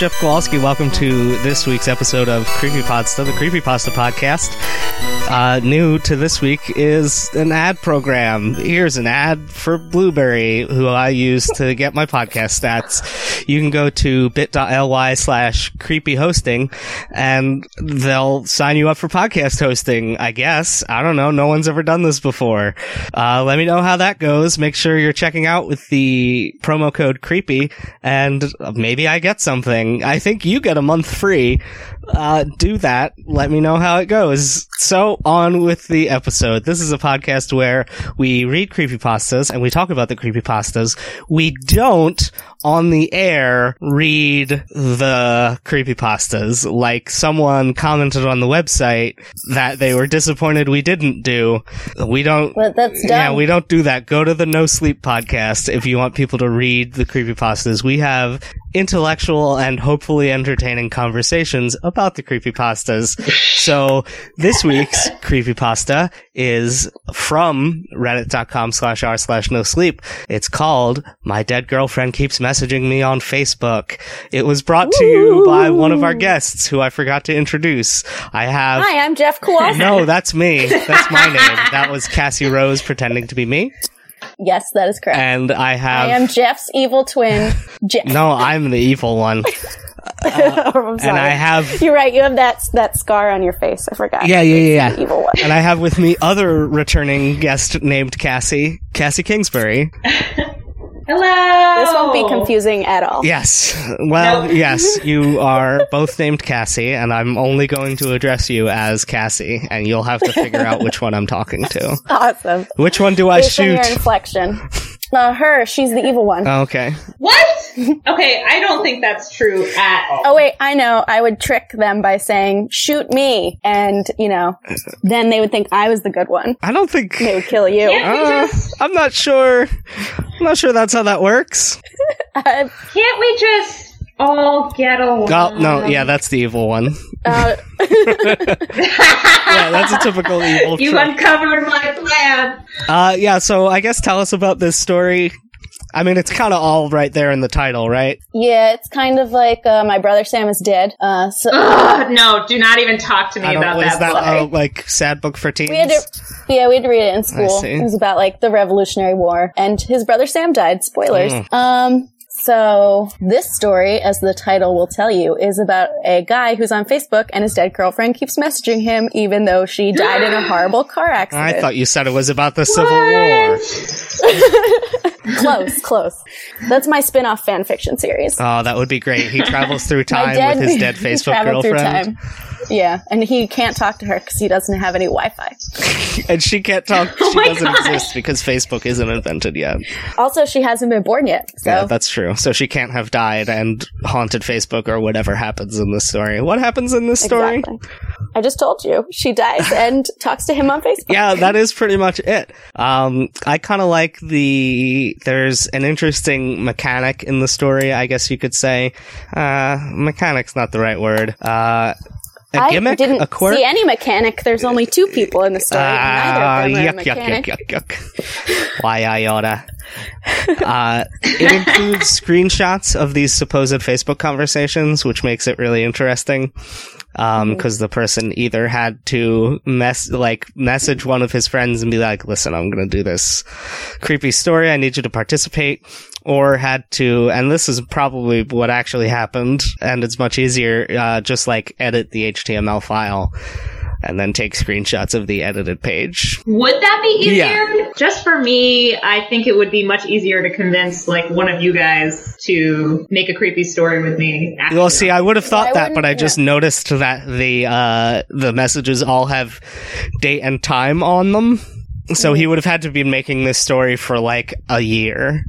Jeff Kowalski. Welcome to this week's episode of Creepypodsta, the Creepypasta podcast. Uh, new to this week is an ad program. Here's an ad for Blubrry, who I use to get my podcast stats. You can go to bit.ly slash creepy hosting and they'll sign you up for podcast hosting, I guess. I don't know. No one's ever done this before. Uh, let me know how that goes. Make sure you're checking out with the promo code creepy and maybe I get something. I think you get a month free. Uh, do that. Let me know how it goes. So on with the episode. This is a podcast where we read creepypastas and we talk about the creepypastas. We don't on the air read the creepypastas like someone commented on the website that they were disappointed we didn't do. We don't But that's yeah, we don't do that. Go to the No Sleep podcast if you want people to read the creepypastas. We have intellectual and hopefully entertaining conversations about the creepypastas. So this week's creepypasta is from reddit.com slash r slash no sleep. It's called My Dead Girlfriend Keeps Messaging Me on Facebook. It was brought to you by one of our guests who I forgot to introduce. I have Hi, I'm Jeff Kowalski. no, that's me. That's my name. That was Cassie Rose pretending to be me. Yes, that is correct. And I have. I am Jeff's evil twin, Jeff. no, I'm the evil one. Uh, I'm sorry. And I have. You're right. You have that that scar on your face. I forgot. Yeah, yeah, yeah, The yeah. evil one. And I have with me other returning guest named Cassie, Cassie Kingsbury. Hello. This won't be confusing at all. Yes. Well, Nope. yes, you are both named Cassie, and I'm only going to address you as Cassie, and you'll have to figure out which one I'm talking to. Awesome. Which one do I Based on shoot? your inflection. Uh, her. She's the evil one. Okay. What? Okay, I don't think that's true at all. Oh wait, I know. I would trick them by saying, "Shoot me," and you know, then they would think I was the good one. I don't think. They would kill you. Can't Uh, just I'm not sure. I'm not sure that's how that works. Uh, can't we just all get along? Oh, no, yeah, that's the evil one. uh, Yeah, that's a typical evil You trope. uncovered my plan. Uh, yeah, so I guess tell us about this story. I mean, it's kind of all right there in the title, right? yeah, it's kind of like uh, my brother Sam is dead. Uh, so Ugh, no, do not even talk to me about is that. that book. uh, like sad book for teens? we had to, yeah, we had to read it in school. see. It was about like the Revolutionary War, and his brother Sam died. Spoilers. Mm. Um. So this story, as the title will tell you, is about a guy who's on Facebook and his dead girlfriend keeps messaging him even though she died in a horrible car accident. I thought you said it was about the Civil War. close, close. That's my spin-off fan fiction series. Oh, that would be great. He travels through time with his dead Facebook girlfriend. Yeah, and he can't talk to her because he doesn't have any Wi-Fi. And she can't talk. Oh she my doesn't God. exist because Facebook isn't invented yet. Also, she hasn't been born yet, so Yeah, that's true. So she can't have died and haunted Facebook or whatever happens in this story. What happens in this story? Exactly. I just told you she dies and talks to him on Facebook. yeah, that is pretty much it. Um, I kind of like the, there's an interesting mechanic in the story, I guess you could say. Uh, mechanic's not the right word. Uh, a I gimmick? didn't a quirk? see any mechanic. There's only two people in the story. and neither of them are yuck, yuck, yuck, yuck, yuck. Why I oughta. Uh, it includes screenshots of these supposed Facebook conversations, which makes it really interesting. Um, cause the person either had to mess, like, message one of his friends and be like, listen, I'm gonna do this creepy story. I need you to participate. Or had to, and this is probably what actually happened, and it's much easier, uh, just like edit the HTML file and then take screenshots of the edited page. Would that be easier? Yeah. Just for me, I think it would be much easier to convince like one of you guys to make a creepy story with me. Well, see, I would have thought Why that, but I wouldn't- just noticed that the uh, the messages all have date and time on them. So he would have had to be making this story for like a year.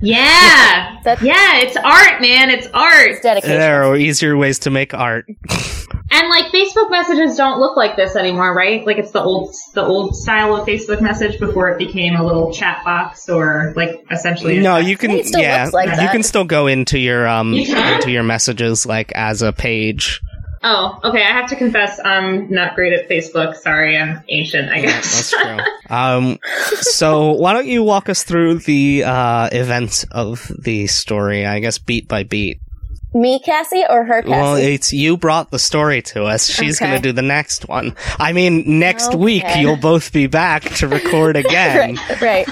Yeah. That- yeah, it's art, man. It's art. Dedication. There are easier ways to make art. And like Facebook messages don't look like this anymore, right? Like it's the old the old style of Facebook message before it became a little chat box or like essentially No, you can. It still Yeah, looks like you that. can still go into your um You can? into your messages like as a page. Oh, okay. I have to confess, I'm not great at Facebook. Sorry, I'm ancient. I guess. That's true. um, so why don't you walk us through the uh, events of the story? I guess beat by beat. Me, Cassie, or her, Cassie? Well, it's you brought the story to us. She's Okay. going to do the next one. I mean, next week you'll both be back to record again. right, right.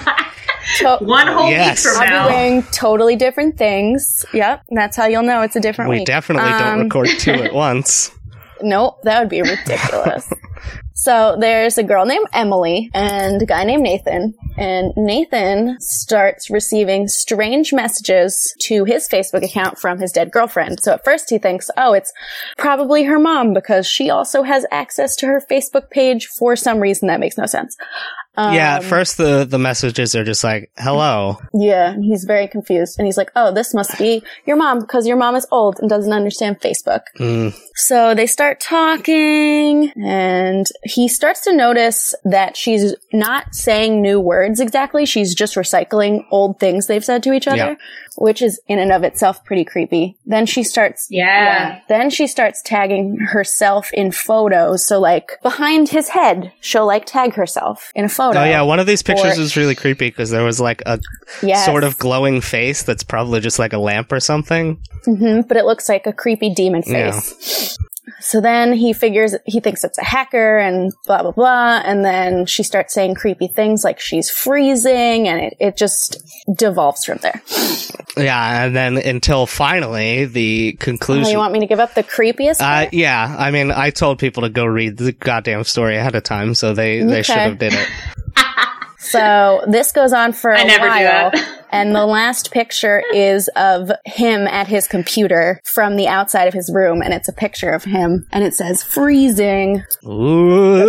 To- One whole Yes. week from I'll now. be wearing totally different things. Yep, that's how you'll know it's a different We week. definitely don't Um, record two at once. Nope, that would be ridiculous. so there's a girl named Emily and a guy named Nathan. And Nathan starts receiving strange messages to his Facebook account from his dead girlfriend. So at first he thinks, oh, it's probably her mom because she also has access to her Facebook page for some reason that makes no sense. Um, yeah, at first the, the messages are just like, hello. Yeah, he's very confused. And he's like, oh, this must be your mom because your mom is old and doesn't understand Facebook. Mm, So they start talking and he starts to notice that she's not saying new words exactly. She's just recycling old things they've said to each other, Yeah. Which is in and of itself pretty creepy. Then she starts, Yeah. Then she starts tagging herself in photos. So like behind his head, she'll like tag herself in a photo. Oh yeah, one of these pictures Or- is really creepy because there was like a Yes. sort of glowing face that's probably just like a lamp or something. hmm but it looks like a creepy demon Yeah. So then he figures, he thinks it's a hacker and blah, blah, blah. And then she starts saying creepy things like she's freezing and it, it just devolves from there. Yeah, and then until finally the Oh, conclusion. you want me to give up the creepiest? uh, yeah, I mean, I told people to go read the goddamn story ahead of time, so they, they should have did it. So this goes on for a I never do while. that. And the last picture is of him at his computer from the outside of his room. And it's a picture of him and it says freezing. Ooh.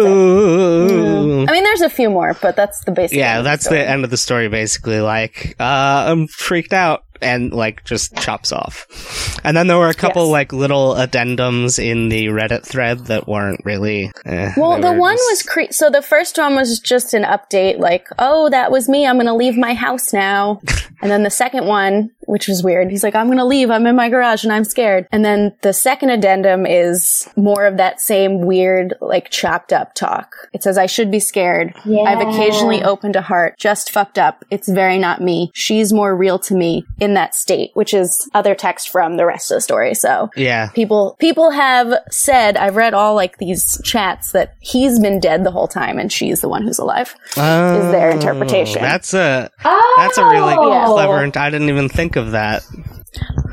I mean, there's a few more, but that's the basic. Yeah, that's story. the end of the story basically. Like, uh, I'm freaked out and like just chops off. And then there were a couple Yes. like little addendums in the Reddit thread that weren't really. eh, Well, the one just- was cre- so the first one was just an update, like, "Oh, that was me. I'm going to leave my house now." and then the second one, which was weird, he's like, "I'm going to leave. I'm in my garage and I'm scared." And then the second addendum is more of that same weird, like chopped up talk. It says, "I should be scared. I've occasionally opened a heart, just fucked up. It's very not me. She's more real to me in that state," which is other text from the rest of the story. So Yeah. people people have said i've read all like these chats that he's been dead the whole time and she's the one who's alive is their oh, interpretation. That's a Oh, that's a really Yeah. clever. int- I didn't even think of that.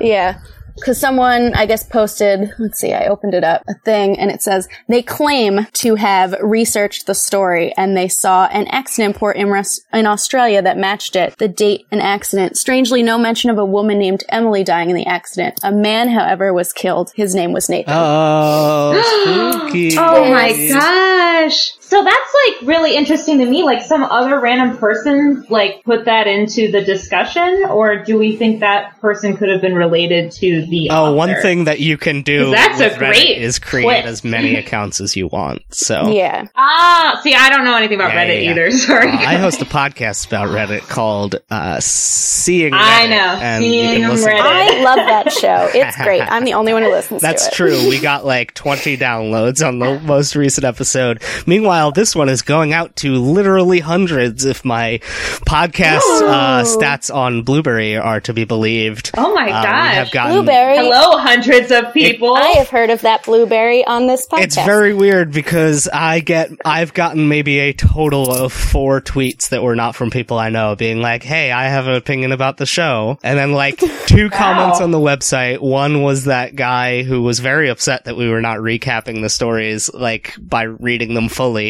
yeah. Because someone i guess posted let's see i opened it up a thing and it says they claim to have researched the story and they saw an accident report in, Res- in australia that matched it. The date and accident. Strangely no mention of a woman named emily dying in the accident. A man however was killed. His name was nathan. Oh, spooky. Oh my gosh. So that's like really interesting to me. Like some other random person like put that into the discussion or do we think that person could have been related to the Oh, one author? thing that you can do that's with a Reddit great is create twist. as many accounts as you want. So yeah Ah, see, I don't know anything about Yeah, Reddit yeah, yeah. either. Sorry. Uh, I host a podcast about Reddit called uh, Seeing Reddit. I know. and you Seeing can Reddit. I love that show. It's great. I'm the only one who listens That's to it. That's true. We got like 20 downloads on the most recent episode. Meanwhile, this one is going out to literally hundreds if my podcast uh, stats on Blubrry are to be believed. oh my Um, we gosh. have gotten Blubrry. Hello, hundreds of people. I have heard of that blueberry on this podcast. It's very weird because I get I've gotten maybe a total of four tweets that were not from people I know being like, "Hey, I have an opinion about the show." And then like two comments on the website. One was that guy who was very upset that we were not recapping the stories like by reading them fully.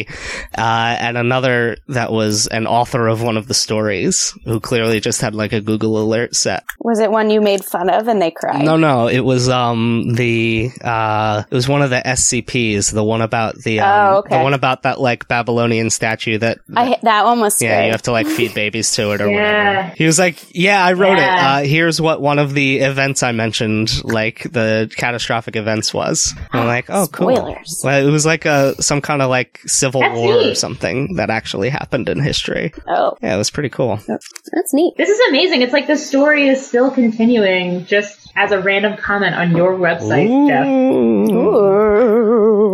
Uh, and another that was an author of one of the stories who clearly just had like a Google alert set. Was it one you made fun of and they cried? No, no, it was um the uh it was one of the SCPs, the one about the um, Oh, okay. the one about that like Babylonian statue that I, that one was yeah, scary. you have to like feed babies to it or Yeah. whatever. He was like, "Yeah, I wrote Yeah. it. Uh here's what one of the events I mentioned, like the catastrophic events was." And I'm like, "Oh, cool." Spoilers. Well, it was like a some kind of like civil That's war or something that actually happened in history. oh, Yeah, it was pretty cool. that's neat. This is amazing. It's like the story is still continuing just as a random comment on your website, Jeff. Ooh.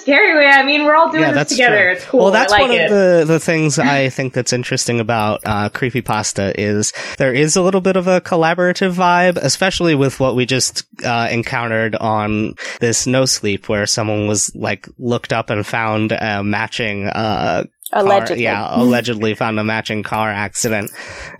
Scary way. I mean, we're all doing yeah, this that's together. true. It's cool. Well, that's I like one it. of the, the things I think that's interesting about uh, creepypasta is there is a little bit of a collaborative vibe, especially with what we just uh, encountered on this No Sleep, where someone was like looked up and found a matching uh, car- Allegedly. yeah, allegedly found a matching car accident,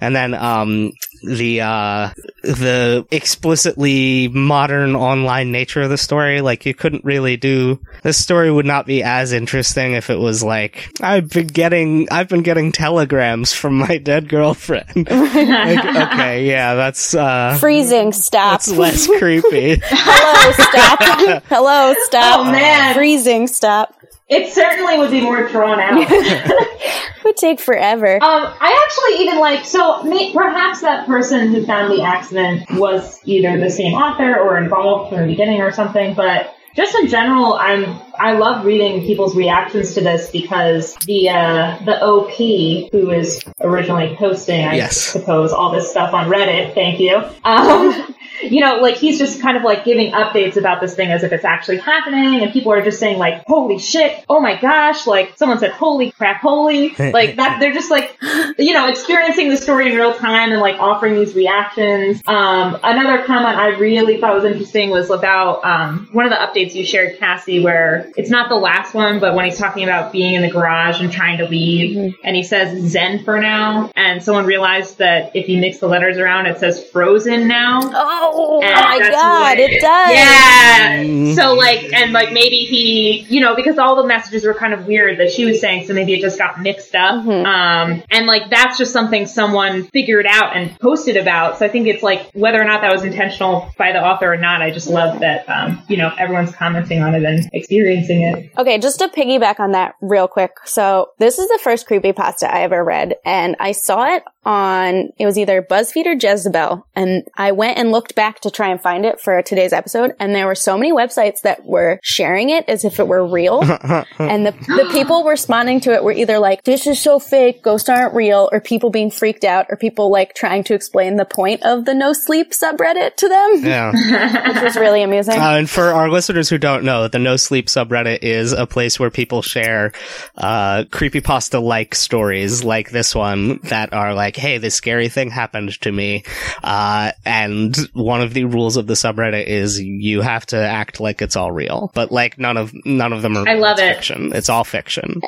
and then um, the uh, the explicitly modern online nature of the story. Like you couldn't really do this story would not be as interesting if it was like I've been getting I've been getting telegrams from my dead girlfriend. like, okay, yeah, that's uh, Freezing, stop. that's less creepy. Hello, stop. Hello, stop. Oh, man. Freezing, stop. It certainly would be more drawn out. Would take forever. Um, I actually even like so may, perhaps that person who found the accident was either the same author or involved from the beginning or something. But just in general, I'm I love reading people's reactions to this because the uh, the OP who is originally posting, I Yes. suppose, all this stuff on Reddit. Thank you. Um, you know, like he's just kind of like giving updates about this thing as if it's actually happening, and people are just saying like, "Holy shit! Oh my gosh!" Like someone said, "Holy crap! Holy!" like that. They're just like, you know, experiencing the story in real time and like offering these reactions. Um, another comment I really thought was interesting was about um, one of the updates you shared, Cassie, where it's not the last one, but when he's talking about being in the garage and trying to leave, and he says Zen for now, and someone realized that if you mix the letters around, it says Frozen now. Oh, And my god, what- it does. Yeah. Mm. So like, and like maybe he, you know, because all the messages were kind of weird that she was saying, so maybe it just got mixed up. Mhm. Um, and like that's just something someone figured out and posted about. So I think it's like whether or not that was intentional by the author or not. I just love that, um, you know, everyone's commenting on it and experiencing it. Okay, just to piggyback on that real quick. So this is the first creepypasta I ever read and I saw it on, it was either BuzzFeed or Jezebel. And I went and looked back to try and find it for today's episode. And there were so many websites that were sharing it as if it were real. and the, the people responding to it were either like, this is so fake, ghosts aren't real, or people being freaked out, or people like trying to explain the point of the no sleep subreddit to them, yeah. which was really amusing. Uh, and for our listeners who don't know, the No Sleep subreddit is a place where people share uh, creepypasta like stories like this one that are like, hey, this scary thing happened to me. Uh, and one of the rules of the subreddit is you have to act like it's all real. But like none of none of them are I real. love It's it. fiction. It's all fiction.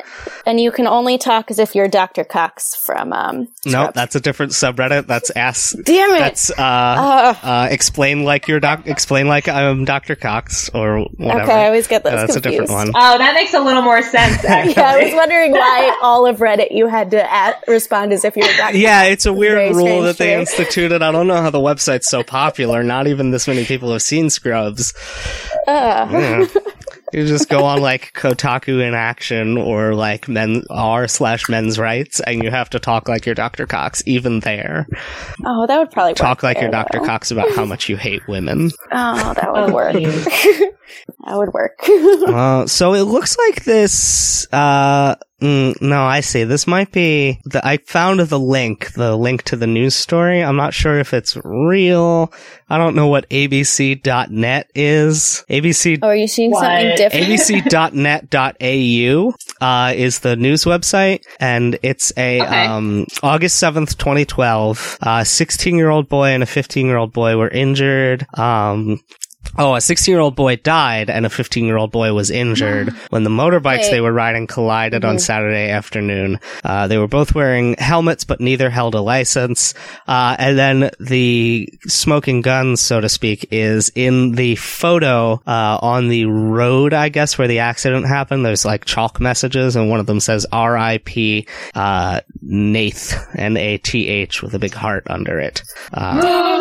And you can only talk as if you're Dr. Cox from um No, Scrubs. that's a different subreddit. That's ass. Damn it. that's uh, Ugh. uh explain like your doc explain like I'm Dr. Cox or whatever. okay, I always get those Yeah, that's confused. a different one. Oh, that makes a little more sense. Actually. Yeah, I was wondering why all of Reddit you had to at- respond as if you were Dr. Yeah, it's a Very weird rule that they instituted. I don't know how the website's so popular. Not even this many people have seen Scrubs. Ugh. Yeah. You just go on like Kotaku in action or like men r slash men's rights, and you have to talk like you're Dr. Cox. Even there, Oh, that would probably talk work like you're there, Dr. though. Cox about how much you hate women. Oh, that would Oh, work. that would work. Uh, so it looks like this. Uh, mm, no, I see. This might be the. I found the link, the link to the news story. I'm not sure if it's real. I don't know what abc.net is. ABC. oh, are you seeing What? something different? abc.net.au uh, is the news website, and it's a Okay. um, August seventh, twenty twelve. A sixteen year old boy and a fifteen year old boy were injured. Um, Oh, a 16 year old boy died and a 15 year old boy was injured when the motorbikes Wait. they were riding collided on Mhm. Saturday afternoon. Uh, they were both wearing helmets, but neither held a license. Uh, and then the smoking gun, so to speak, is in the photo, uh, on the road, I guess, where the accident happened. There's like chalk messages and one of them says RIP, uh, Nath, N-A-T-H with a big heart under it. Uh,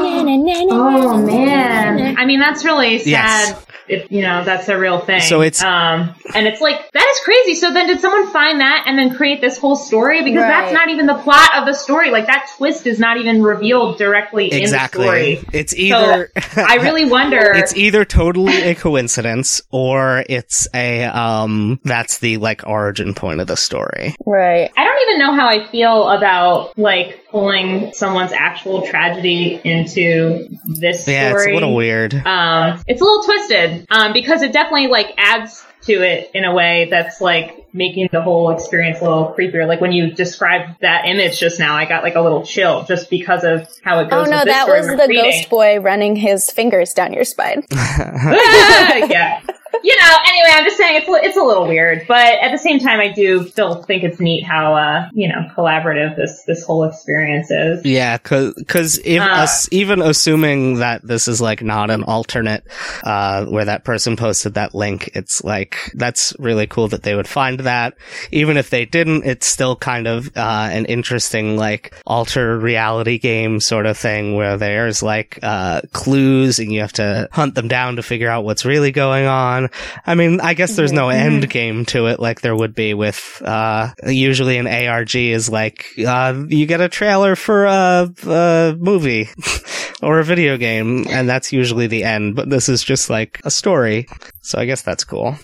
Oh man. I mean, that's really sad. Yes. If you know that's a real thing. So it's- um, and it's like that is crazy. So then, did someone find that and then create this whole story? Because that's not even the plot of the story. Like that twist is not even revealed directly in the exactly. story. It's either. I really wonder. it's either totally a coincidence or it's a um that's the like origin point of the story right. I don't even know how I feel about like pulling someone's actual tragedy into this story. yeah it's a little weird um, it's a little twisted um, because it definitely like adds to it in a way that's like making the whole experience a little creepier. Like when you described that image just now, I got like a little chill just because of how it goes. Oh no, with this that was the reading. ghost boy running his fingers down your spine. yeah. You know, anyway, I'm just saying it's a- it's a little weird, but at the same time, I do still think it's neat how uh you know collaborative this this whole experience is. Yeah, because if Uh. even assuming that this is like not an alternate, uh, where that person posted that link, it's like that's really cool that they would find that. Even if they didn't, it's still kind of uh, an interesting like alter reality game sort of thing where there's like uh, clues and you have to hunt them down to figure out what's really going on. I mean, I guess there's no end game to it like there would be with uh, usually an ARG is like uh, you get a trailer for a, a movie or a video game, and that's usually the end. But this is just like a story, so I guess that's cool.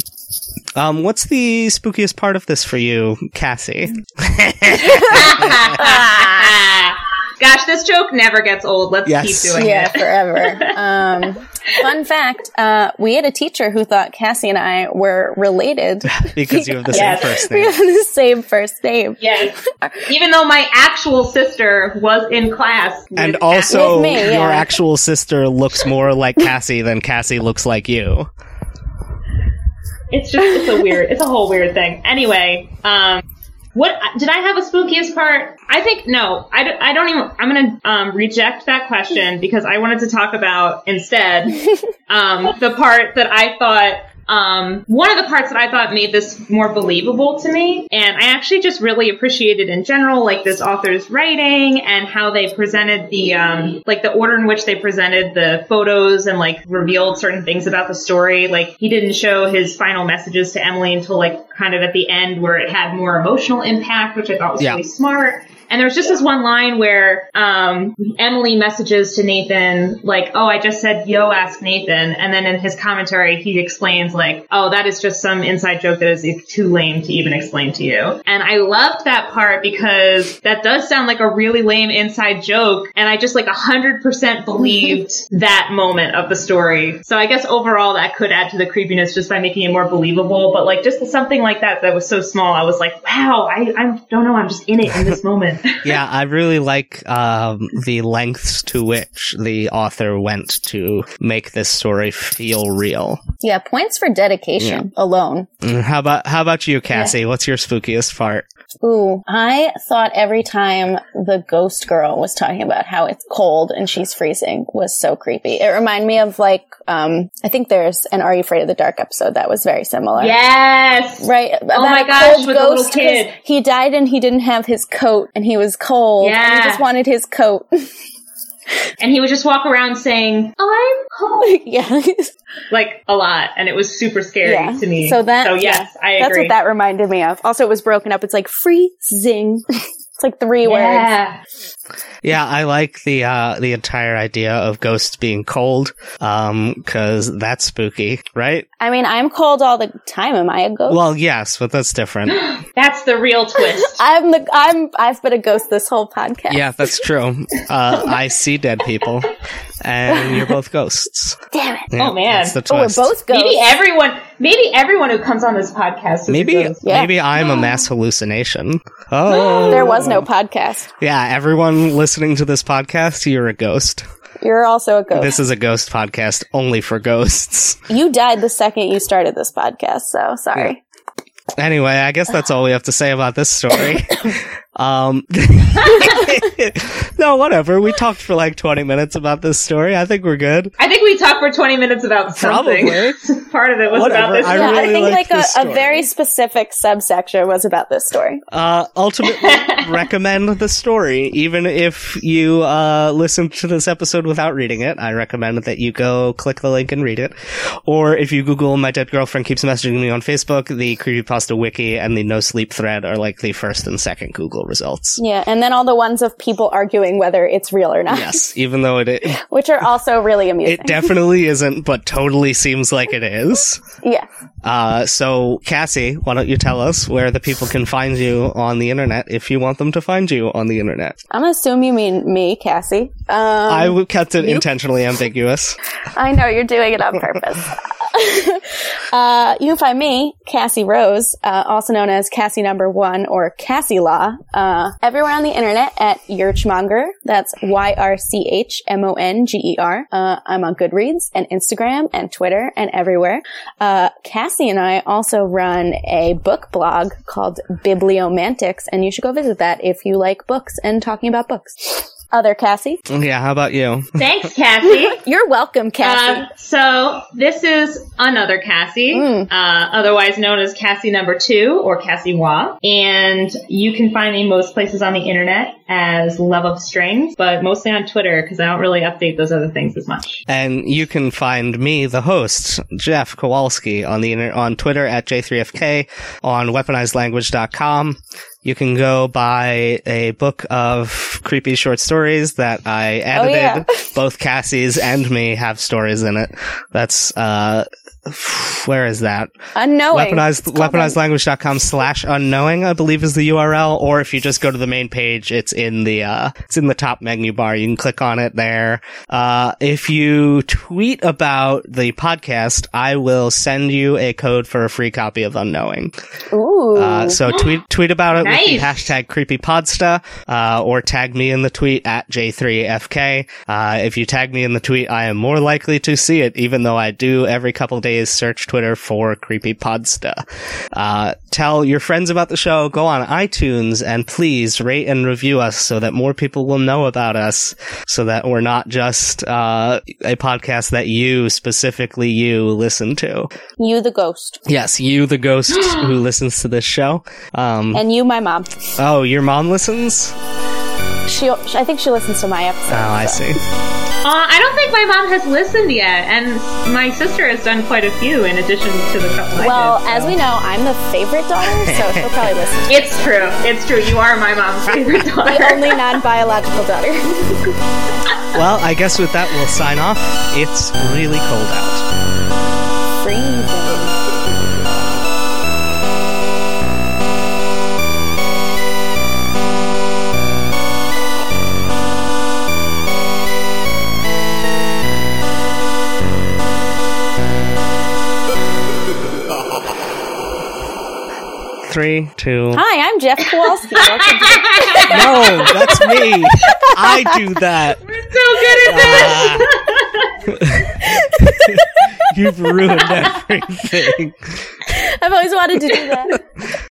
Um, what's the spookiest part of this for you, Cassie? Gosh, this joke never gets old. Let's Yes. keep doing yeah, it. forever. Um, fun fact: uh, we had a teacher who thought Cassie and I were related. because you have the same Yes. first we name. have the same first name. Yes. Even though my actual sister was in class. with And also, With me, your yeah. actual sister looks more like Cassie than Cassie looks like you. It's just it's a weird it's a whole weird thing. Anyway, um what did I have a spookiest part? I think no. I, don't- I don't even I'm going to um reject that question because I wanted to talk about instead um the part that I thought um, one of the parts that I thought made this more believable to me, and I actually just really appreciated in general, like this author's writing and how they presented the, um, like the order in which they presented the photos and like revealed certain things about the story. Like he didn't show his final messages to Emily until like kind of at the end where it had more emotional impact, which I thought was Yeah. really smart. And there was just this one line where um, Emily messages to Nathan, like, oh, I just said, yo, ask Nathan. And then in his commentary, he explains, like, oh, that is just some inside joke that is too lame to even explain to you. And I loved that part because that does sound like a really lame inside joke. And I just like 100% believed that moment of the story. So I guess overall that could add to the creepiness just by making it more believable. But like just something like that that was so small, I was like, wow, I, I don't know. I'm just in it in this moment. yeah, I really like um, the lengths to which the author went to make this story feel real. Yeah, points for dedication alone. Mm, How about how about you, Cassie? What's your spookiest part? Ooh, I thought every time the ghost girl was talking about how it's cold and she's freezing was so creepy. It reminded me of like, um, I think there's an Are You Afraid of the Dark episode that was very similar. yes. Right. About Oh my a gosh, cold with the little kid. He died and he didn't have his coat and he was cold. And Yeah. he just wanted his coat. And he would just walk around saying, oh, I'm cold. yeah. Like a lot. And it was super scary yeah. to me. So that, so yes, yeah, I agree. That's what that reminded me of. Also, it was broken up. It's like freezing. it's like three words. yeah. Yeah, I like the uh, the entire idea of ghosts being cold, um, because that's spooky, right? I mean, I'm cold all the time. Am I a ghost? Well, yes, but that's different. That's the real twist. I'm the I'm I've been a ghost this whole podcast. yeah, that's true. Uh, I see dead people, and you're both ghosts. Damn it. Oh, yeah, Oh, man. that's the Oh, we're both ghosts. maybe everyone, maybe everyone who comes on this podcast is a Maybe ghost. Yeah. maybe I'm a mass hallucination. Oh, There was no podcast. yeah. Everyone listening to this podcast, you're a ghost. You're also a ghost. This is a ghost podcast only for ghosts. you died the second you started this podcast, so sorry. Anyway, I guess that's all we have to say about this story. um, no, whatever. We talked for like 20 minutes about this story. I think we're good. I think we talked for 20 minutes about something. Probably. Part of it was Whatever, about this. I Yeah, I really think like like a, a very specific subsection was about this story. Uh, ultimately, recommend the story. Even if you uh, listen to this episode without reading it, I recommend that you go click the link and read it. Or if you Google "My Dead Girlfriend Keeps Messaging Me" on Facebook, the creepypasta wiki and the No Sleep thread are like the first and second Google results. Yeah, and then all the ones of people arguing whether it's real or not, Yes, even though it it which are also really amusing. It definitely isn't, but totally seems like it is. yeah. Uh, so Cassie, why don't you tell us where the people can find you on the internet if you want them to find you on the internet? I'm gonna assume you mean me, Cassie. Um, I kept it intentionally ambiguous. I know you're doing it on purpose. uh, you can find me, Cassie Rose, uh, also known as Cassie Number One or Cassie Law, uh, everywhere on the internet at Yrchmonger. That's Y R C H M O N G E R. Uh, I'm on Goodreads and Instagram and Twitter and everywhere. Uh, Cassie and I also run a book blog called Bibliomantics, and you should go visit that if you like books and talking about books. Other Cassie. Yeah, how about you? Thanks, Cassie. You're welcome, Cassie. Uh, so this is another Cassie, Mm. uh, otherwise known as Cassie number two or Cassie Wah. And you can find me most places on the internet as Love of Strings, but mostly on Twitter because I don't really update those other things as much. And you can find me, the host, Jeff Kowalski, on the inter- on Twitter at J3FK, on weaponizedlanguage.com. You can go buy a book of creepy short stories that I edited. yeah. Both Cassie's and me have stories in it. That's, uh, where is that? Unknowing. Weaponized, It's called weaponizedlanguage.com slash unknowing, I believe is the URL. Or if you just go to the main page, it's in the, uh, it's in the top menu bar. You can click on it there. Uh, if you tweet about the podcast, I will send you a code for a free copy of unknowing. Ooh. Uh, so tweet, tweet about it with the Nice. hashtag creepypodsta, uh, or tag me in the tweet at J3FK. Uh, if you tag me in the tweet, I am more likely to see it, even though I do every couple days search Twitter for creepypodsta. Uh, tell your friends about the show, go on iTunes, and please rate and review us so that more people will know about us, so that we're not just, uh, a podcast that you, specifically you, listen to. you, the ghost. Yes, you, the ghost who listens to this show. Um, And you, my mom. Oh, your mom listens? She, I think she listens to my episode. Oh, I see. Uh, I don't think my mom has listened yet, and my sister has done quite a few in addition to the couple I Well, did, as we know, I'm the favorite daughter, so she'll probably listen. It's true. It's true. You are my mom's favorite daughter. My only non-biological daughter. Well, I guess with that, we'll sign off. It's really cold out. Three, two. Hi, I'm Jeff Kowalski. No, that's me. I do that. We're so good at this. You've ruined everything. I've always wanted to do that.